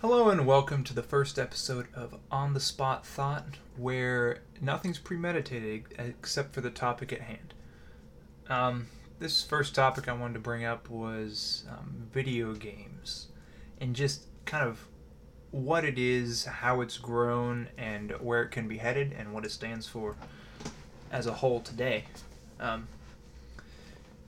Hello and welcome to the first episode of On the Spot Thought, where nothing's premeditated except for the topic at hand. Um, this first topic I wanted to bring up was um, video games and just kind of what it is, how it's grown, and where it can be headed, and what it stands for as a whole today. Um,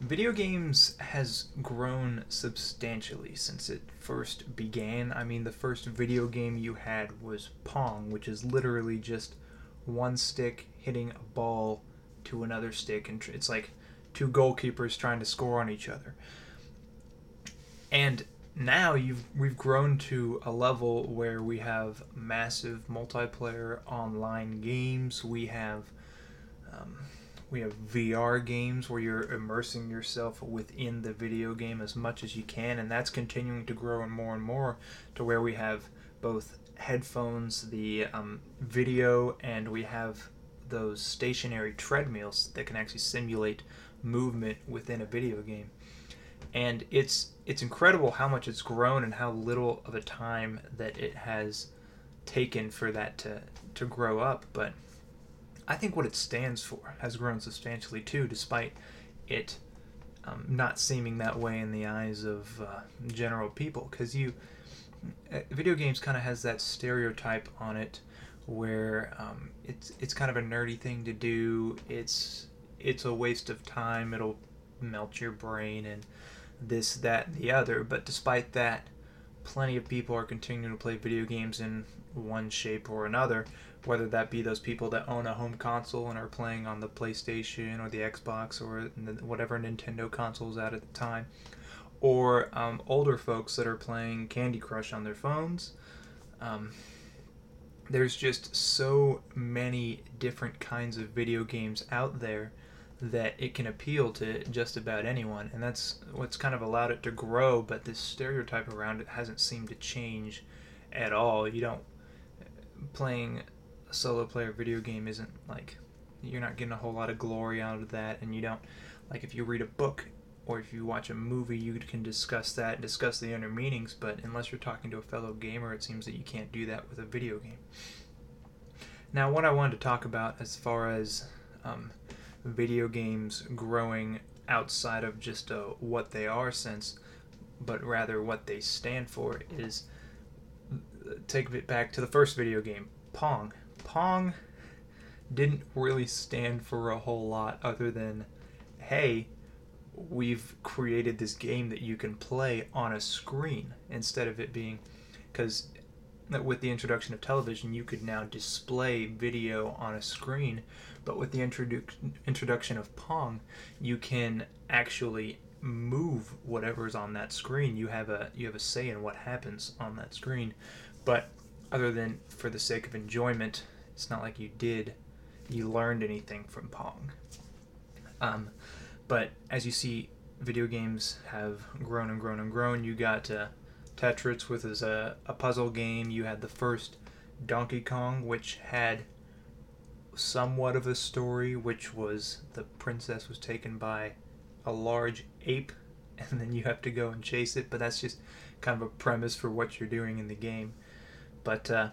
video games has grown substantially since it first began. I mean, the first video game you had was Pong, which is literally just one stick hitting a ball to another stick, and it's like two goalkeepers trying to score on each other. And now you've we've grown to a level where we have massive multiplayer online games. We have um, we have VR games where you're immersing yourself within the video game as much as you can, and that's continuing to grow and more and more to where we have both headphones, the um, video, and we have those stationary treadmills that can actually simulate movement within a video game. And it's it's incredible how much it's grown and how little of a time that it has taken for that to to grow up, but I think what it stands for has grown substantially too, despite it um, not seeming that way in the eyes of uh, general people. Because you, uh, video games kind of has that stereotype on it, where um, it's it's kind of a nerdy thing to do. It's it's a waste of time. It'll melt your brain and this, that, and the other. But despite that, plenty of people are continuing to play video games in one shape or another, whether that be those people that own a home console and are playing on the PlayStation or the Xbox or whatever Nintendo console is at at the time, or um, older folks that are playing Candy Crush on their phones. Um, there's just so many different kinds of video games out there that it can appeal to just about anyone, and that's what's kind of allowed it to grow. But this stereotype around it hasn't seemed to change at all. You don't playing solo player video game isn't like you're not getting a whole lot of glory out of that, and you don't like if you read a book or if you watch a movie, you can discuss that discuss the inner meanings. But unless you're talking to a fellow gamer, it seems that you can't do that with a video game. Now, what I wanted to talk about as far as um, video games growing outside of just a what they are sense, but rather what they stand for is take it back to the first video game, Pong. Pong didn't really stand for a whole lot other than, hey, we've created this game that you can play on a screen instead of it being because with the introduction of television you could now display video on a screen but with the introdu- introduction of Pong, you can actually move whatever's on that screen. You have a you have a say in what happens on that screen. But other than for the sake of enjoyment, it's not like you did you learned anything from Pong. Um, but as you see, video games have grown and grown and grown. You got uh, Tetris, which is a, a puzzle game. You had the first Donkey Kong, which had somewhat of a story, which was the princess was taken by a large ape, and then you have to go and chase it. But that's just kind of a premise for what you're doing in the game. But uh,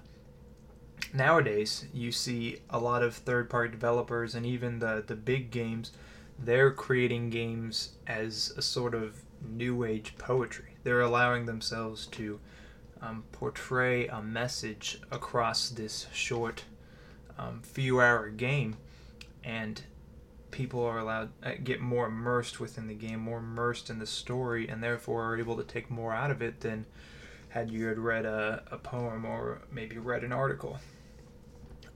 nowadays, you see a lot of third-party developers and even the the big games. They're creating games as a sort of new age poetry. They're allowing themselves to um, portray a message across this short um, few hour game, and people are allowed uh, get more immersed within the game, more immersed in the story, and therefore are able to take more out of it than had you had read a, a poem or maybe read an article.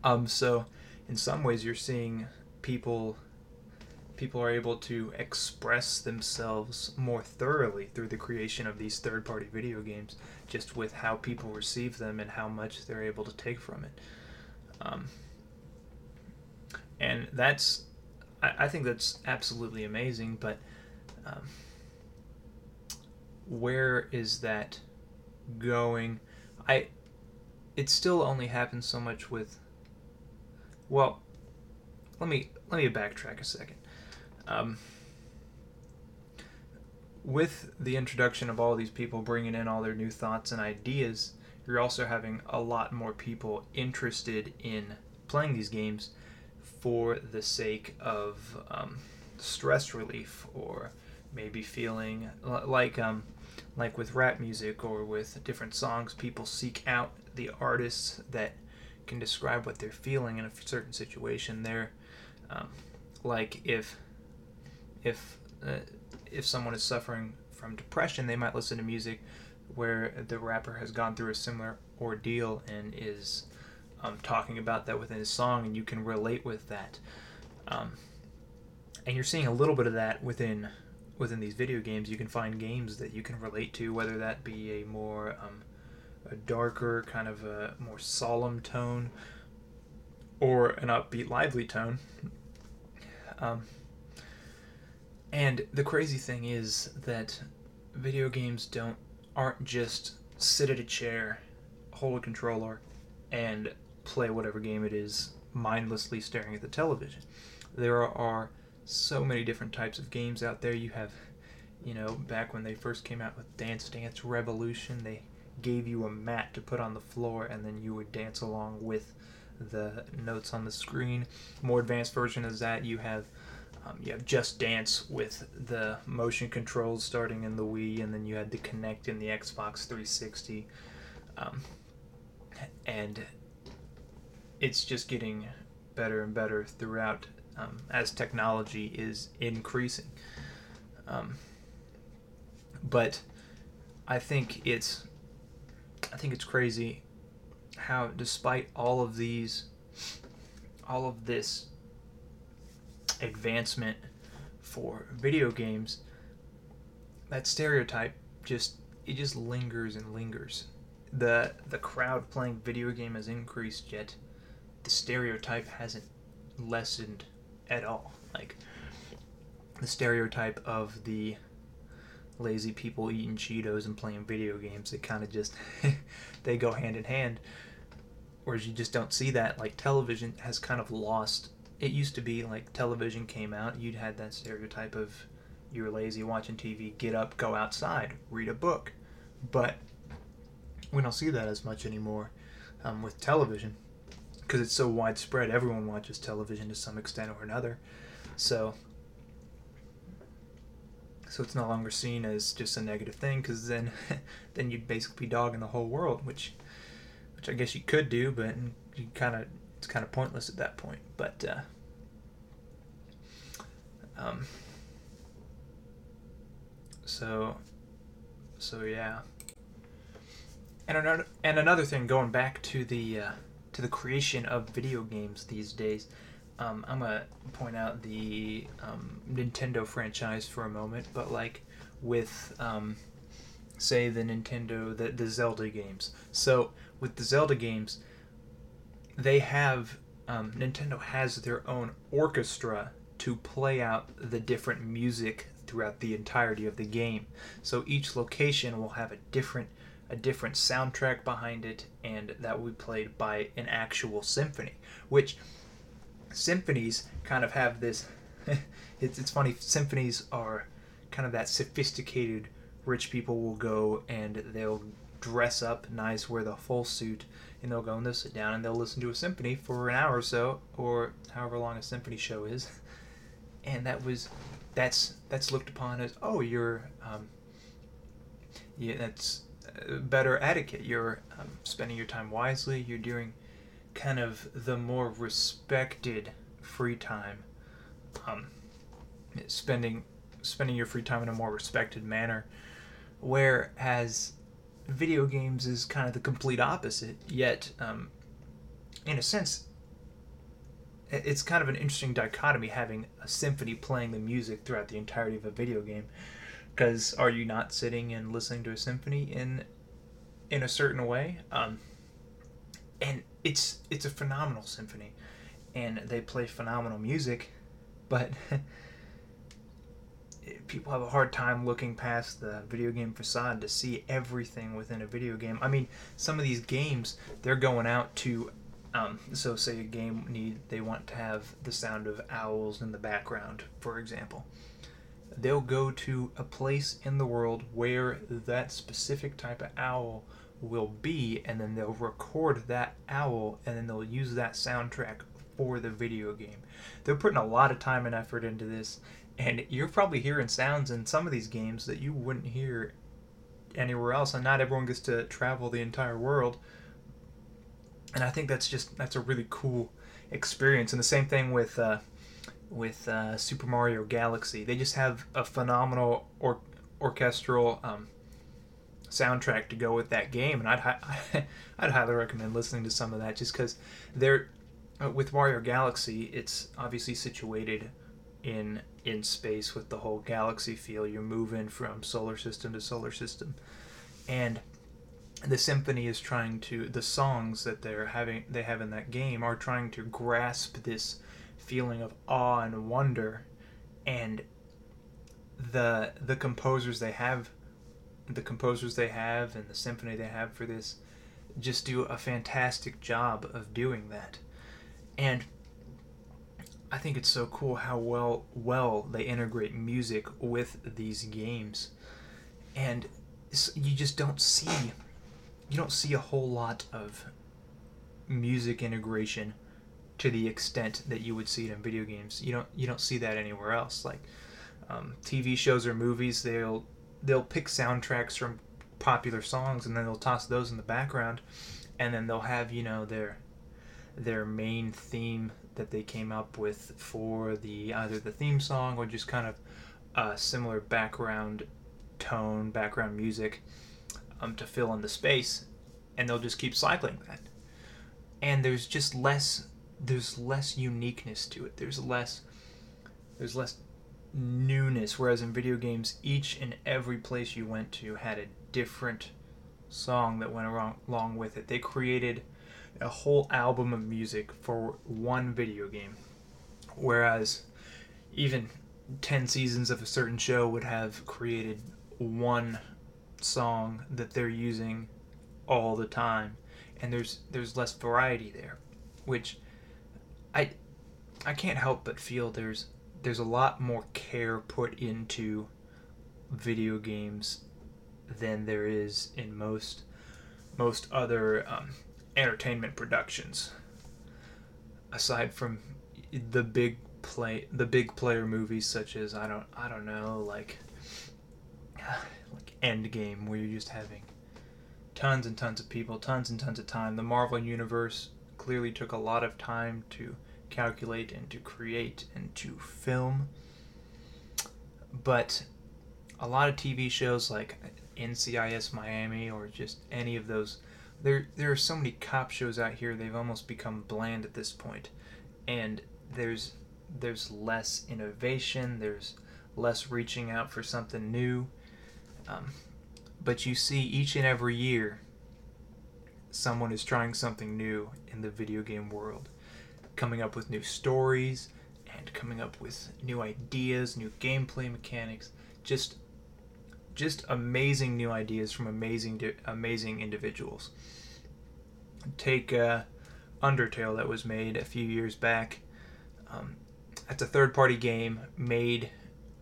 Um, so in some ways, you're seeing people people are able to express themselves more thoroughly through the creation of these third party video games, just with how people receive them and how much they're able to take from it. Um, and that's I, I think that's absolutely amazing. But um, where is that going? I it still only happens so much with. Well, let me let me backtrack a second. Um, with the introduction of all these people bringing in all their new thoughts and ideas, you're also having a lot more people interested in playing these games for the sake of um, stress relief or maybe feeling like um, like with rap music or with different songs people seek out the artists that can describe what they're feeling in a certain situation they're um, like if if uh, if someone is suffering from depression they might listen to music where the rapper has gone through a similar ordeal and is um, talking about that within his song, and you can relate with that. Um, and you're seeing a little bit of that within within these video games. You can find games that you can relate to, whether that be a more um, a darker, kind of a more solemn tone, or an upbeat, lively tone. Um, and the crazy thing is that video games don't aren't just sit at a chair, hold a controller, and play whatever game it is mindlessly staring at the television. There are so many different types of games out there. You have, you know, back when they first came out with Dance Dance Revolution, they gave you a mat to put on the floor and then you would dance along with the notes on the screen. More advanced version is that you have um, you have Just Dance with the motion controls starting in the Wii, and then you had the Kinect in the Xbox 360. Um, and it's just getting better and better throughout um, as technology is increasing. Um, but I think it's I think it's crazy how despite all of these all of this advancement for video games, that stereotype just it just lingers and lingers. The the crowd playing video game has increased yet the stereotype hasn't lessened at all. Like the stereotype of the lazy people eating Cheetos and playing video games, it kind of just they go hand in hand. Whereas you just don't see that. Like television has kind of lost. It used to be like television came out, you'd had that stereotype of you're lazy watching TV, get up, go outside, read a book. But we don't see that as much anymore um, with television because it's so widespread. Everyone watches television to some extent or another. So so it's no longer seen as just a negative thing because then then you'd basically be dogging the whole world, which which I guess you could do, but you kind of it's kind of pointless at that point. But uh, um, so so yeah. And another and another thing going back to the uh, to the creation of video games these days. Um, I'm gonna point out the um, Nintendo franchise for a moment, but like with um, say the Nintendo the, the Zelda games. So with the Zelda games, they have um, Nintendo has their own orchestra to play out the different music throughout the entirety of the game. So each location will have a different a different soundtrack behind it, and that will be played by an actual symphony. Which symphonies kind of have this. it's, it's funny, symphonies are kind of that sophisticated rich people will go and they'll dress up nice, wear the full suit, and they'll go and they'll sit down and they'll listen to a symphony for an hour or so, or however long a symphony show is. And that was, that's that's looked upon as oh you're, um, yeah that's better etiquette. You're um, spending your time wisely. You're doing kind of the more respected free time. Um, spending spending your free time in a more respected manner. Whereas video games is kind of the complete opposite. Yet, um, in a sense, it's kind of an interesting dichotomy having a symphony playing the music throughout the entirety of a video game because are you not sitting and listening to a symphony in in a certain way um, and it's it's a phenomenal symphony. And they play phenomenal music but people have a hard time looking past the video game facade to see everything within a video game. I mean some of these games they're going out to um, so say a game need they want to have the sound of owls in the background for example. They'll go to a place in the world where that specific type of owl will be, and then they'll record that owl, and then they'll use that soundtrack for the video game. They're putting a lot of time and effort into this, and you're probably hearing sounds in some of these games that you wouldn't hear anywhere else, and not everyone gets to travel the entire world. And I think that's just that's a really cool experience. And the same thing with uh, with uh, Super Mario Galaxy. They just have a phenomenal or- orchestral um, soundtrack to go with that game, and I'd hi- I'd highly recommend listening to some of that just because they're uh, with Mario Galaxy. It's obviously situated in in space with the whole galaxy feel. You're moving from solar system to solar system, and the symphony is trying to the songs that they're having they have in that game are trying to grasp this feeling of awe and wonder and the the composers they have the composers they have and the symphony they have for this just do a fantastic job of doing that and I think it's so cool how well well they integrate music with these games and you just don't see you don't see a whole lot of music integration to the extent that you would see it in video games. You don't you don't see that anywhere else. Like um, TV shows or movies, they'll they'll pick soundtracks from popular songs and then they'll toss those in the background, and then they'll have you know their their main theme that they came up with for the either the theme song or just kind of a similar background tone, background music um, to fill in the space, and they'll just keep cycling that. And there's just less there's less uniqueness to it. There's less there's less newness. Whereas in video games, each and every place you went to had a different song that went along, with it. They created a whole album of music for one video game. Whereas even 10 seasons of a certain show would have created one song that they're using all the time and there's there's less variety there which I I can't help but feel there's there's a lot more care put into video games than there is in most most other um, entertainment productions. Aside from the big play the big player movies such as I don't I don't know like like Endgame where you're just having tons and tons of people, tons and tons of time. The Marvel universe clearly took a lot of time to calculate and to create and to film. But a lot of TV shows like NCIS Miami or just any of those, there there are so many cop shows out here they've almost become bland at this point, and there's there's less innovation, there's less reaching out for something new. Um, but you see each and every year someone is trying something new in the video game world coming up with new stories and coming up with new ideas, new gameplay mechanics, just just amazing new ideas from amazing amazing individuals. Take uh, Undertale that was made a few years back. Um, it's a third-party game made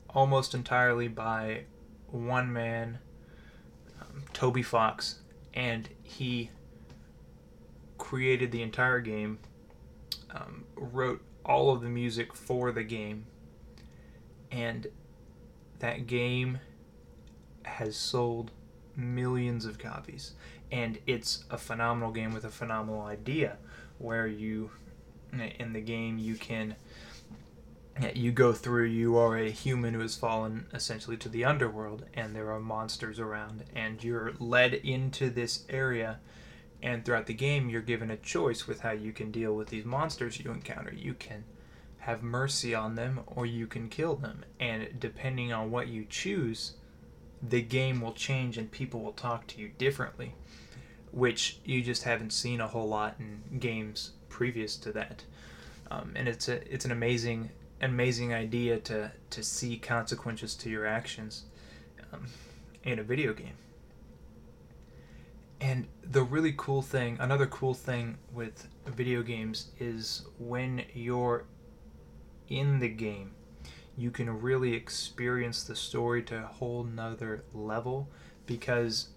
almost entirely by one man, um, Toby Fox, and he created the entire game um, wrote all of the music for the game, and that game has sold millions of copies. And it's a phenomenal game with a phenomenal idea where you, in the game, you can. You go through, you are a human who has fallen essentially to the underworld, and there are monsters around, and you're led into this area and throughout the game, you're given a choice with how you can deal with these monsters you encounter. You can have mercy on them or you can kill them. And depending on what you choose, the game will change and people will talk to you differently, which you just haven't seen a whole lot in games previous to that. Um, and it's a it's an amazing amazing idea to to see consequences to your actions um, in a video game. And the really cool thing, another cool thing with video games is when you're in the game, you can really experience the story to a whole nother level because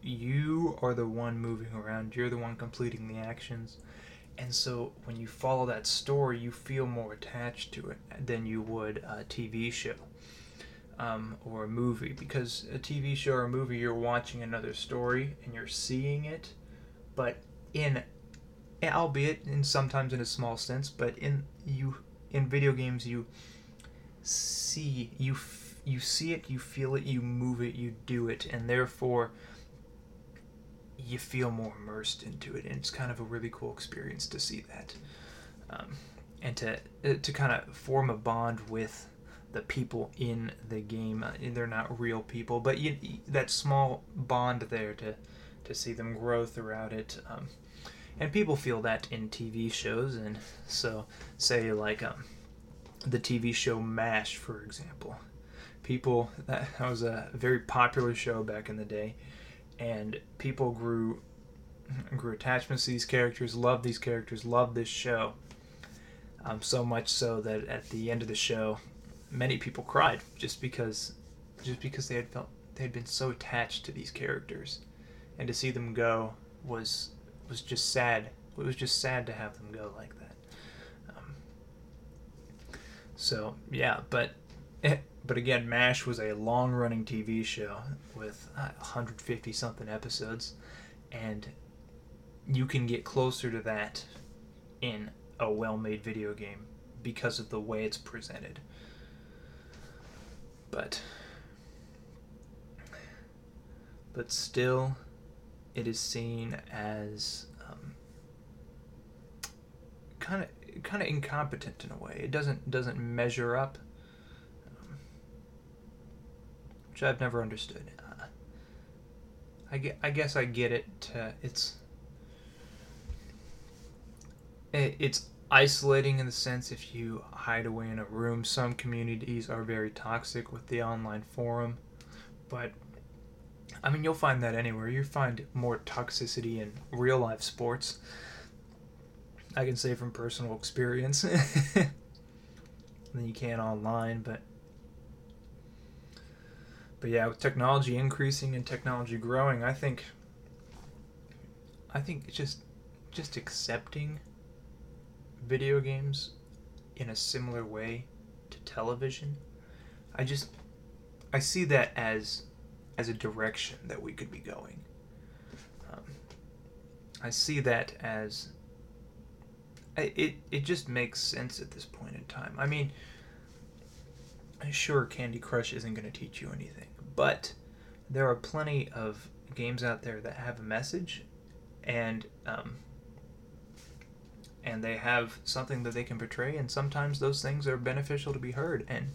you are the one moving around. You're the one completing the actions. And so when you follow that story, you feel more attached to it than you would a TV show um, or a movie. Because a TV show or a movie, you're watching another story and you're seeing it, but in, albeit in sometimes in a small sense, but in you in video games you see you f- you see it, you feel it, you move it, you do it, and therefore you feel more immersed into it, and it's kind of a really cool experience to see that, um, and to uh, to kind of form a bond with the people in the game. Uh, they're not real people, but you, that small bond there to to see them grow throughout it. Um, and people feel that in TV shows, and so say like um, the TV show MASH, for example. People that, that was a very popular show back in the day, and people grew grew attachments to these characters, loved these characters, loved this show. Um, so much so that at the end of the show, many people cried just because just because they had felt they had been so attached to these characters, and to see them go was was just sad. It was just sad to have them go like that. Um, so yeah, but but again, MASH was a long running TV show with uh, 150 something episodes, and you can get closer to that in a well made video game because of the way it's presented. But but still it is seen as kind of kind of incompetent in a way. It doesn't doesn't measure up, um, which I've never understood. Uh, I get I guess I get it. it's it, it's isolating in the sense if you hide away in a room. Some communities are very toxic with the online forum, but I mean, you'll find that anywhere. You find more toxicity in real life sports I can say from personal experience than you can online, but but yeah, with technology increasing and technology growing, I think I think it's just just accepting video games in a similar way to television. I just I see that as as a direction that we could be going. Um, I see that as it it just makes sense at this point in time. I mean, sure, Candy Crush isn't going to teach you anything, but there are plenty of games out there that have a message, and um, and they have something that they can portray, and sometimes those things are beneficial to be heard, and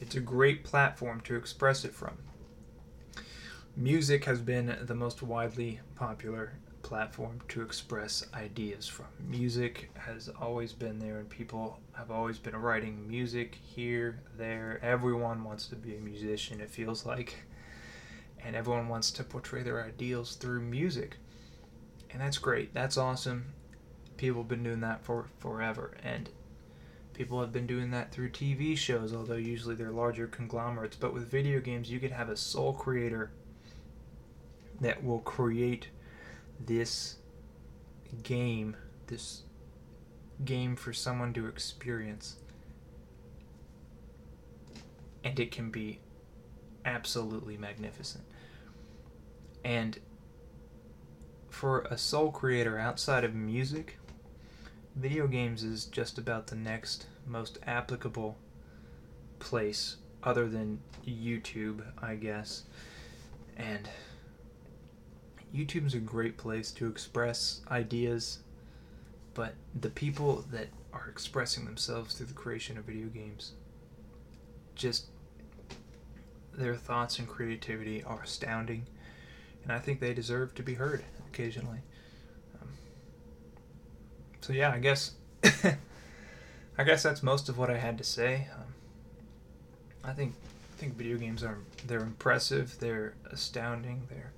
it's a great platform to express it from. Music has been the most widely popular platform to express ideas from. Music has always been there, and people have always been writing music here, there. Everyone wants to be a musician, it feels like. And everyone wants to portray their ideals through music. And that's great. That's awesome. People have been doing that for forever. And people have been doing that through TV shows, although usually they're larger conglomerates. But with video games, you could have a sole creator that will create this game, this game for someone to experience. And it can be absolutely magnificent. And for a sole creator outside of music, video games is just about the next most applicable place other than YouTube, I guess. And YouTube's a great place to express ideas, but the people that are expressing themselves through the creation of video games just their thoughts and creativity are astounding, and I think they deserve to be heard occasionally. So yeah, I guess I guess that's most of what I had to say. Um, I think I think video games are they're impressive, they're astounding, they're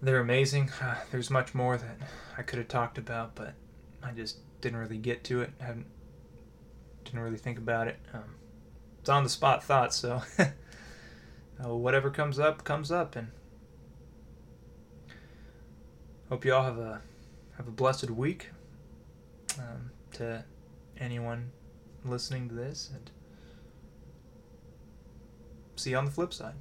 they're amazing. Uh, there's much more that I could have talked about, but I just didn't really get to it. I haven't didn't really think about it. Um, it's on the spot thoughts, so uh, whatever comes up comes up, and hope you all have a have a blessed week. Um, to anyone listening to this, and see you on the flip side.